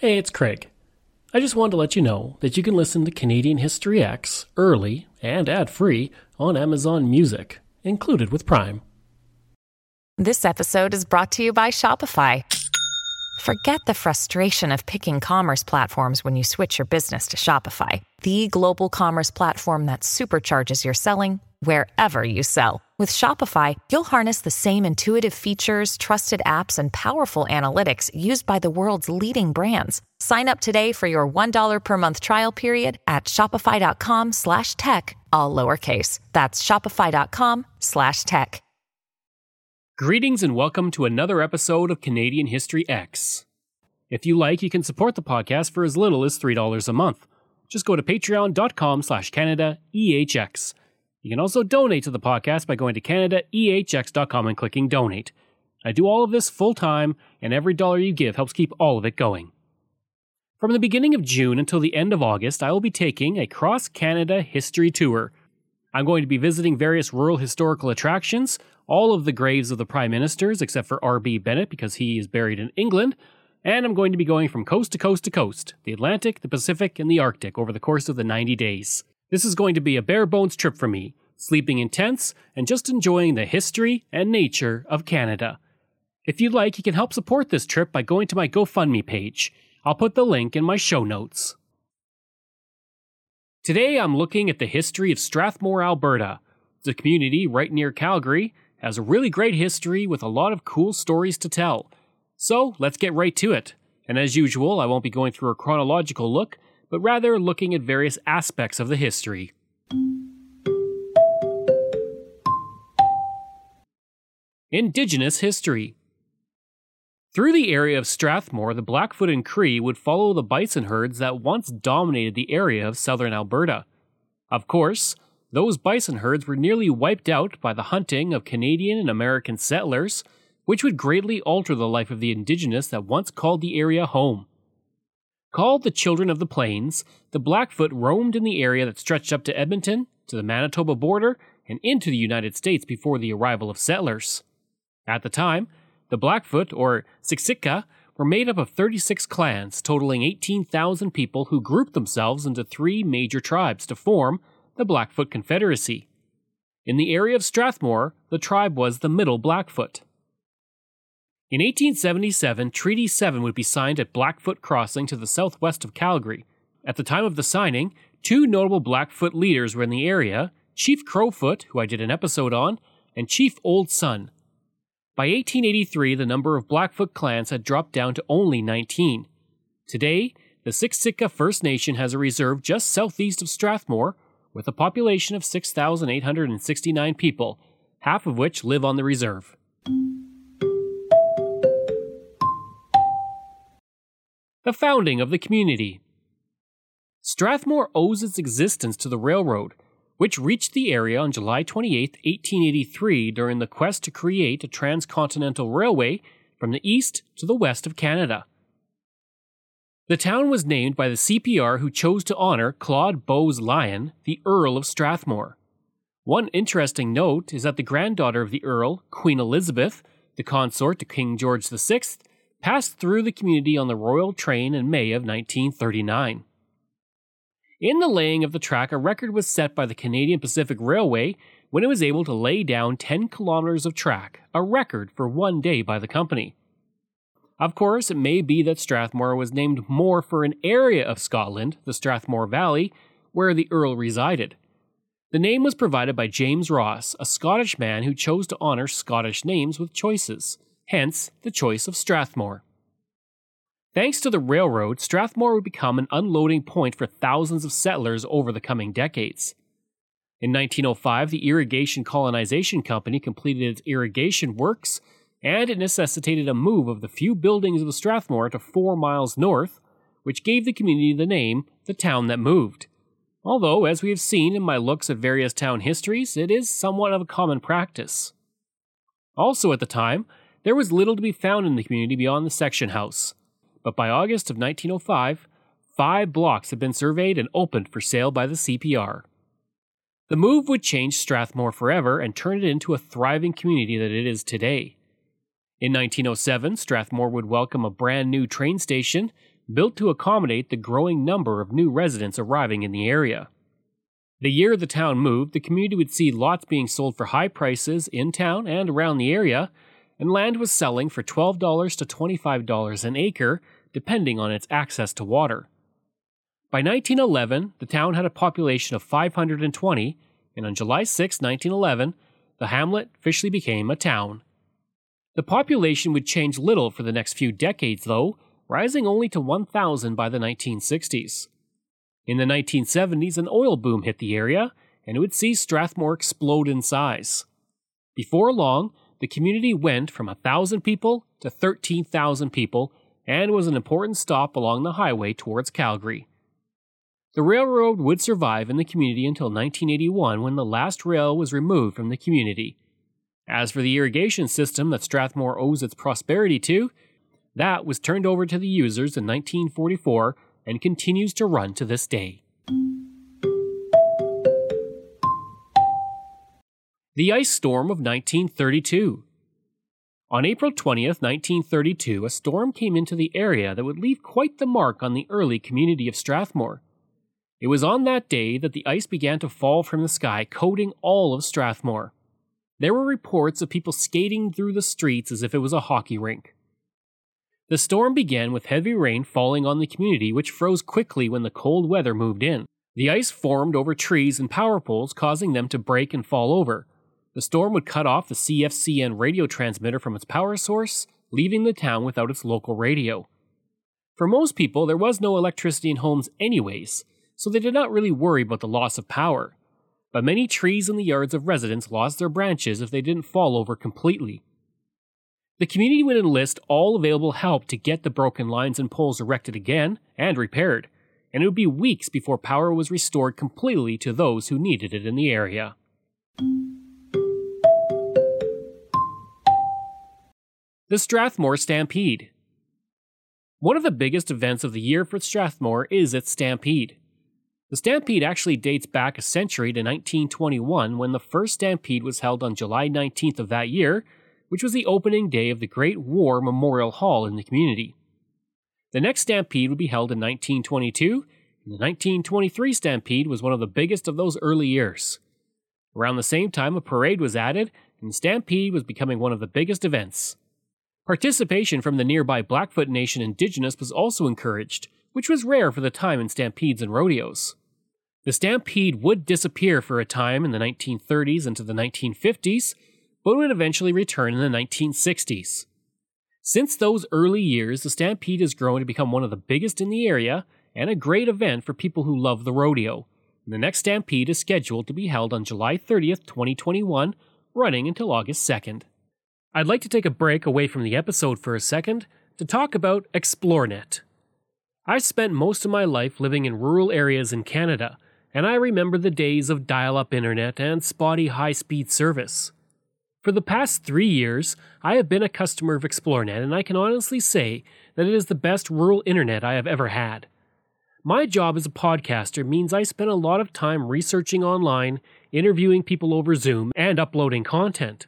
Hey, it's Craig. I just wanted to let you know that you can listen to Canadian History X early and ad free on Amazon Music, included with Prime. This episode is brought to you by Shopify. Forget the frustration of picking commerce platforms when you switch your business to Shopify, the global commerce platform that supercharges your selling wherever you sell. With Shopify, you'll harness the same intuitive features, trusted apps, and powerful analytics used by the world's leading brands. Sign up today for your $1 per month trial period at shopify.com slash tech, all lowercase. That's shopify.com slash tech. Greetings and welcome to another episode of Canadian History X. If you like, you can support the podcast for as little as $3 a month. Just go to patreon.com slash Canada EHX. You can also donate to the podcast by going to CanadaEHX.com and clicking donate. I do all of this full time, and every dollar you give helps keep all of it going. From the beginning of June until the end of August, I will be taking a cross Canada history tour. I'm going to be visiting various rural historical attractions, all of the graves of the Prime Ministers except for R.B. Bennett because he is buried in England, and I'm going to be going from coast to coast to coast the Atlantic, the Pacific, and the Arctic over the course of the 90 days. This is going to be a bare bones trip for me, sleeping in tents and just enjoying the history and nature of Canada. If you'd like, you can help support this trip by going to my GoFundMe page. I'll put the link in my show notes. Today I'm looking at the history of Strathmore, Alberta. A community right near Calgary has a really great history with a lot of cool stories to tell. So let's get right to it. And as usual, I won't be going through a chronological look, but rather looking at various aspects of the history. Indigenous history. Through the area of Strathmore, the Blackfoot and Cree would follow the bison herds that once dominated the area of southern Alberta. Of course, those bison herds were nearly wiped out by the hunting of Canadian and American settlers, which would greatly alter the life of the indigenous that once called the area home. Called the Children of the Plains, the Blackfoot roamed in the area that stretched up to Edmonton, to the Manitoba border, and into the United States before the arrival of settlers. At the time, the Blackfoot, or Siksika, were made up of 36 clans totaling 18,000 people who grouped themselves into three major tribes to form the Blackfoot Confederacy. In the area of Strathmore, the tribe was the Middle Blackfoot. In 1877, Treaty 7 would be signed at Blackfoot Crossing to the southwest of Calgary. At the time of the signing, two notable Blackfoot leaders were in the area Chief Crowfoot, who I did an episode on, and Chief Old Sun. By 1883, the number of Blackfoot clans had dropped down to only 19. Today, the Siksika First Nation has a reserve just southeast of Strathmore with a population of 6,869 people, half of which live on the reserve. The founding of the community. Strathmore owes its existence to the railroad, which reached the area on July 28, 1883, during the quest to create a transcontinental railway from the east to the west of Canada. The town was named by the CPR who chose to honor Claude Bowes Lyon, the Earl of Strathmore. One interesting note is that the granddaughter of the Earl, Queen Elizabeth, the consort to King George VI, passed through the community on the royal train in May of 1939. In the laying of the track, a record was set by the Canadian Pacific Railway when it was able to lay down 10 kilometers of track, a record for one day by the company. Of course, it may be that Strathmore was named more for an area of Scotland, the Strathmore Valley, where the Earl resided. The name was provided by James Ross, a Scottish man who chose to honor Scottish names with choices, hence the choice of Strathmore. Thanks to the railroad, Strathmore would become an unloading point for thousands of settlers over the coming decades. In 1905, the Irrigation Colonization Company completed its irrigation works and it necessitated a move of the few buildings of Strathmore to four miles north, which gave the community the name the town that moved. Although, as we have seen in my looks at various town histories, it is somewhat of a common practice. Also, at the time, there was little to be found in the community beyond the section house, but by August of 1905, five blocks had been surveyed and opened for sale by the CPR. The move would change Strathmore forever and turn it into a thriving community that it is today. In 1907, Strathmore would welcome a brand new train station, built to accommodate the growing number of new residents arriving in the area. The year the town moved, the community would see lots being sold for high prices in town and around the area, and land was selling for $12 to $25 an acre, depending on its access to water. By 1911, the town had a population of 520, and on July 6, 1911, the hamlet officially became a town. The population would change little for the next few decades, though, rising only to 1,000 by the 1960s. In the 1970s, an oil boom hit the area, and it would see Strathmore explode in size. Before long, the community went from 1,000 people to 13,000 people and was an important stop along the highway towards Calgary. The railroad would survive in the community until 1981 when the last rail was removed from the community. As for the irrigation system that Strathmore owes its prosperity to, that was turned over to the users in 1944 and continues to run to this day. The Ice Storm of 1932. On April 20th, 1932, a storm came into the area that would leave quite the mark on the early community of Strathmore. It was on that day that the ice began to fall from the sky, coating all of Strathmore. There were reports of people skating through the streets as if it was a hockey rink. The storm began with heavy rain falling on the community, which froze quickly when the cold weather moved in. The ice formed over trees and power poles, causing them to break and fall over. The storm would cut off the CFCN radio transmitter from its power source, leaving the town without its local radio. For most people, there was no electricity in homes anyways, so they did not really worry about the loss of power. But many trees in the yards of residents lost their branches if they didn't fall over completely. The community would enlist all available help to get the broken lines and poles erected again and repaired, and it would be weeks before power was restored completely to those who needed it in the area. The Strathmore Stampede. One of the biggest events of the year for Strathmore is its Stampede. The Stampede actually dates back a century to 1921 when the first Stampede was held on July 19th of that year which was the opening day of the Great War Memorial Hall in the community. The next stampede would be held in 1922, and the 1923 stampede was one of the biggest of those early years. Around the same time, a parade was added, and the stampede was becoming one of the biggest events. Participation from the nearby Blackfoot Nation indigenous was also encouraged, which was rare for the time in stampedes and rodeos. The stampede would disappear for a time in the 1930s into the 1950s, but would eventually return in the 1960s. Since those early years, the Stampede has grown to become one of the biggest in the area and a great event for people who love the rodeo. The next Stampede is scheduled to be held on July 30th, 2021, running until August 2nd. I'd like to take a break away from the episode for a second to talk about Xplornet. I've spent most of my life living in rural areas in Canada, and I remember the days of dial up internet and spotty high speed service. For the past three years, I have been a customer of Xplornet, and I can honestly say that it is the best rural internet I have ever had. My job as a podcaster means I spend a lot of time researching online, interviewing people over Zoom, and uploading content.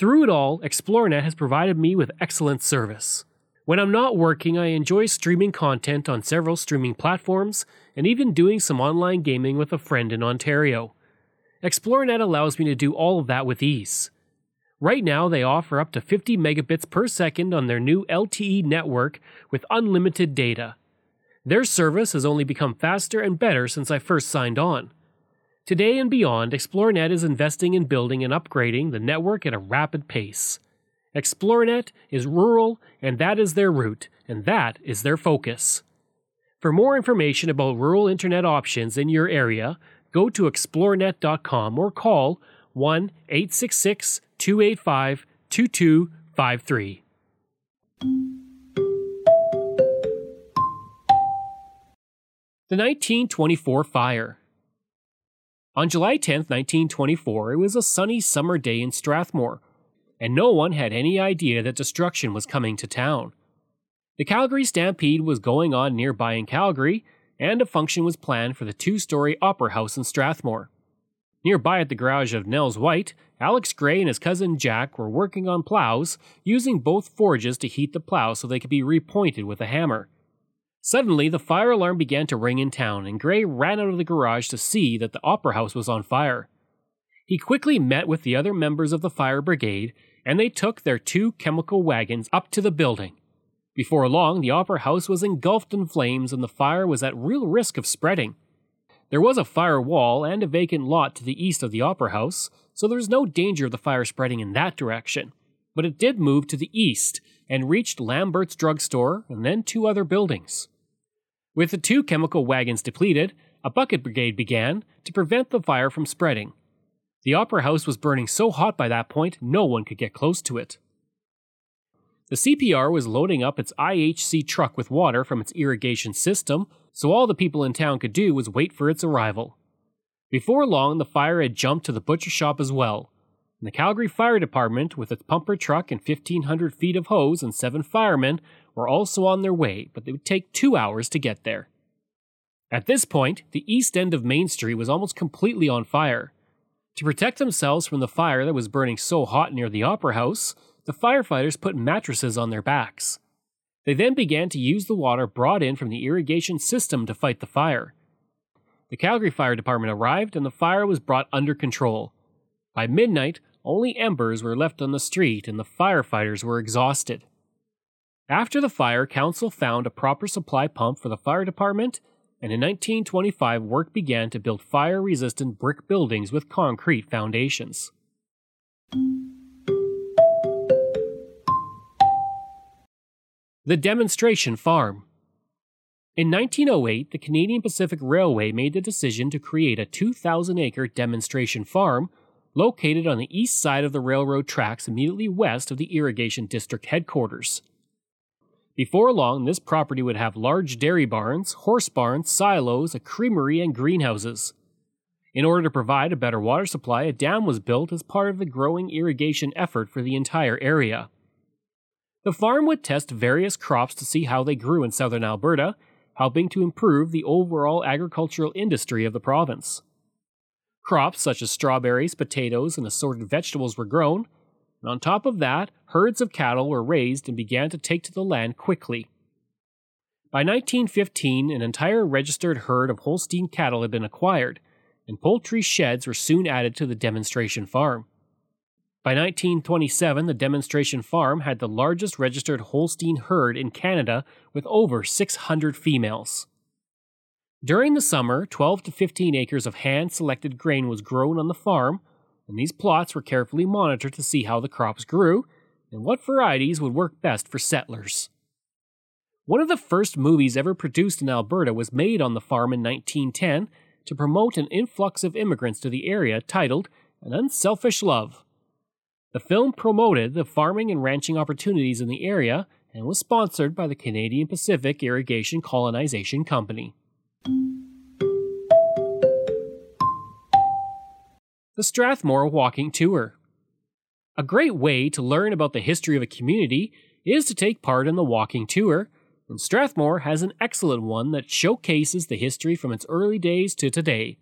Through it all, Xplornet has provided me with excellent service. When I'm not working, I enjoy streaming content on several streaming platforms and even doing some online gaming with a friend in Ontario. Xplornet allows me to do all of that with ease. Right now, they offer up to 50 megabits per second on their new LTE network with unlimited data. Their service has only become faster and better since I first signed on. Today and beyond, Xplornet is investing in building and upgrading the network at a rapid pace. Xplornet is rural, and that is their route, and that is their focus. For more information about rural internet options in your area, go to xplornet.com or call 1 866 285 2253. The 1924 Fire. On July 10, 1924, it was a sunny summer day in Strathmore, and no one had any idea that destruction was coming to town. The Calgary Stampede was going on nearby in Calgary, and a function was planned for the two story Opera House in Strathmore. Nearby at the garage of Nels White, Alex Gray and his cousin Jack were working on plows, using both forges to heat the plow so they could be repointed with a hammer. Suddenly, the fire alarm began to ring in town, and Gray ran out of the garage to see that the opera house was on fire. He quickly met with the other members of the fire brigade, and they took their two chemical wagons up to the building. Before long, the opera house was engulfed in flames, and the fire was at real risk of spreading. There was a fire wall and a vacant lot to the east of the opera house, so there was no danger of the fire spreading in that direction. But it did move to the east and reached Lambert's drugstore and then two other buildings. With the two chemical wagons depleted, a bucket brigade began to prevent the fire from spreading. The opera house was burning so hot by that point, no one could get close to it. The CPR was loading up its IHC truck with water from its irrigation system, so all the people in town could do was wait for its arrival. Before long, the fire had jumped to the butcher shop as well. And the Calgary Fire Department, with its pumper truck and 1,500 feet of hose and seven firemen, were also on their way, but it would take two hours to get there. At this point, the east end of Main Street was almost completely on fire. To protect themselves from the fire that was burning so hot near the Opera House, the firefighters put mattresses on their backs. They then began to use the water brought in from the irrigation system to fight the fire. The Calgary Fire Department arrived and the fire was brought under control. By midnight, only embers were left on the street and the firefighters were exhausted. After the fire, council found a proper supply pump for the fire department, and in 1925 work began to build fire resistant brick buildings with concrete foundations. The Demonstration Farm In 1908, the Canadian Pacific Railway made the decision to create a 2,000 acre demonstration farm located on the east side of the railroad tracks immediately west of the Irrigation District headquarters. Before long, this property would have large dairy barns, horse barns, silos, a creamery, and greenhouses. In order to provide a better water supply, a dam was built as part of the growing irrigation effort for the entire area. The farm would test various crops to see how they grew in southern Alberta, helping to improve the overall agricultural industry of the province. Crops such as strawberries, potatoes, and assorted vegetables were grown, and on top of that, herds of cattle were raised and began to take to the land quickly. By 1915, an entire registered herd of Holstein cattle had been acquired, and poultry sheds were soon added to the demonstration farm. By 1927, the demonstration farm had the largest registered Holstein herd in Canada with over 600 females. During the summer, 12 to 15 acres of hand selected grain was grown on the farm, and these plots were carefully monitored to see how the crops grew and what varieties would work best for settlers. One of the first movies ever produced in Alberta was made on the farm in 1910 to promote an influx of immigrants to the area titled An Unselfish Love. The film promoted the farming and ranching opportunities in the area and was sponsored by the Canadian Pacific Irrigation Colonization Company. The Strathmore Walking Tour. A great way to learn about the history of a community is to take part in the walking tour, and Strathmore has an excellent one that showcases the history from its early days to today.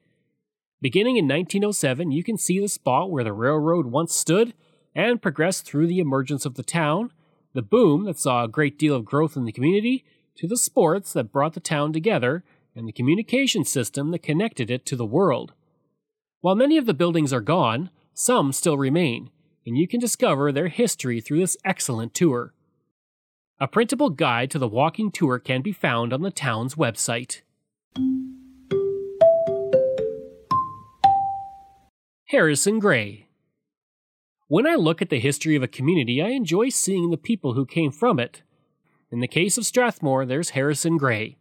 Beginning in 1907, you can see the spot where the railroad once stood and progress through the emergence of the town, the boom that saw a great deal of growth in the community, to the sports that brought the town together, and the communication system that connected it to the world. While many of the buildings are gone, some still remain, and you can discover their history through this excellent tour. A printable guide to the walking tour can be found on the town's website. Harrison Gray when I look at the history of a community, I enjoy seeing the people who came from it. In the case of Strathmore, there's Harrison Gray.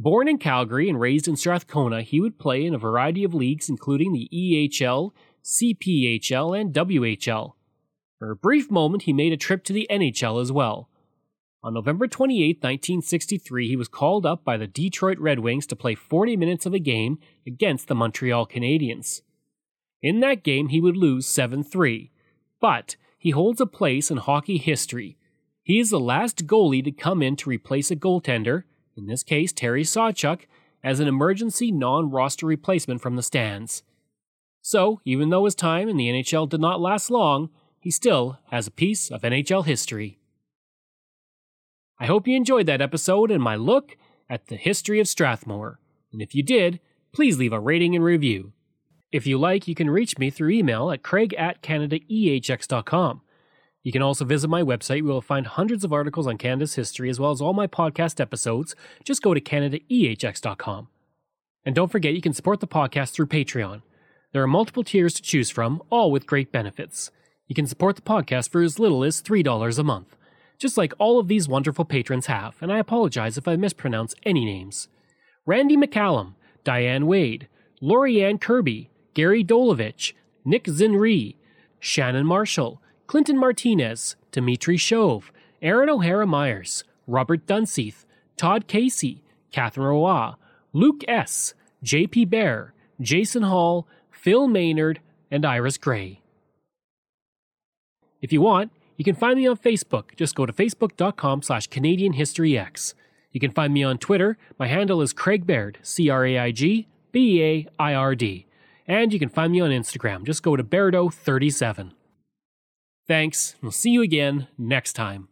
Born in Calgary and raised in Strathcona, he would play in a variety of leagues, including the EHL, CPHL, and WHL. For a brief moment, he made a trip to the NHL as well. On November 28, 1963, he was called up by the Detroit Red Wings to play 40 minutes of a game against the Montreal Canadiens. In that game, he would lose 7 3, but he holds a place in hockey history. He is the last goalie to come in to replace a goaltender, in this case Terry Sawchuk, as an emergency non roster replacement from the stands. So, even though his time in the NHL did not last long, he still has a piece of NHL history. I hope you enjoyed that episode and my look at the history of Strathmore. And if you did, please leave a rating and review. If you like, you can reach me through email at craig at canadaehx.com. You can also visit my website you'll find hundreds of articles on Canada's history as well as all my podcast episodes. Just go to canadaehx.com. And don't forget you can support the podcast through Patreon. There are multiple tiers to choose from, all with great benefits. You can support the podcast for as little as $3 a month, just like all of these wonderful patrons have, and I apologize if I mispronounce any names. Randy McCallum, Diane Wade, Lorianne Kirby, Gary Dolovich, Nick Zinri, Shannon Marshall, Clinton Martinez, Dimitri Shove, Aaron O'Hara Myers, Robert Dunseith, Todd Casey, Catherine Roy, Luke S., J.P. Bear, Jason Hall, Phil Maynard, and Iris Gray. If you want, you can find me on Facebook. Just go to facebook.com slash Canadian History X. You can find me on Twitter. My handle is Craig Baird, C R A I G B A I R D. And you can find me on Instagram. Just go to Bairdo37. Thanks. We'll see you again next time.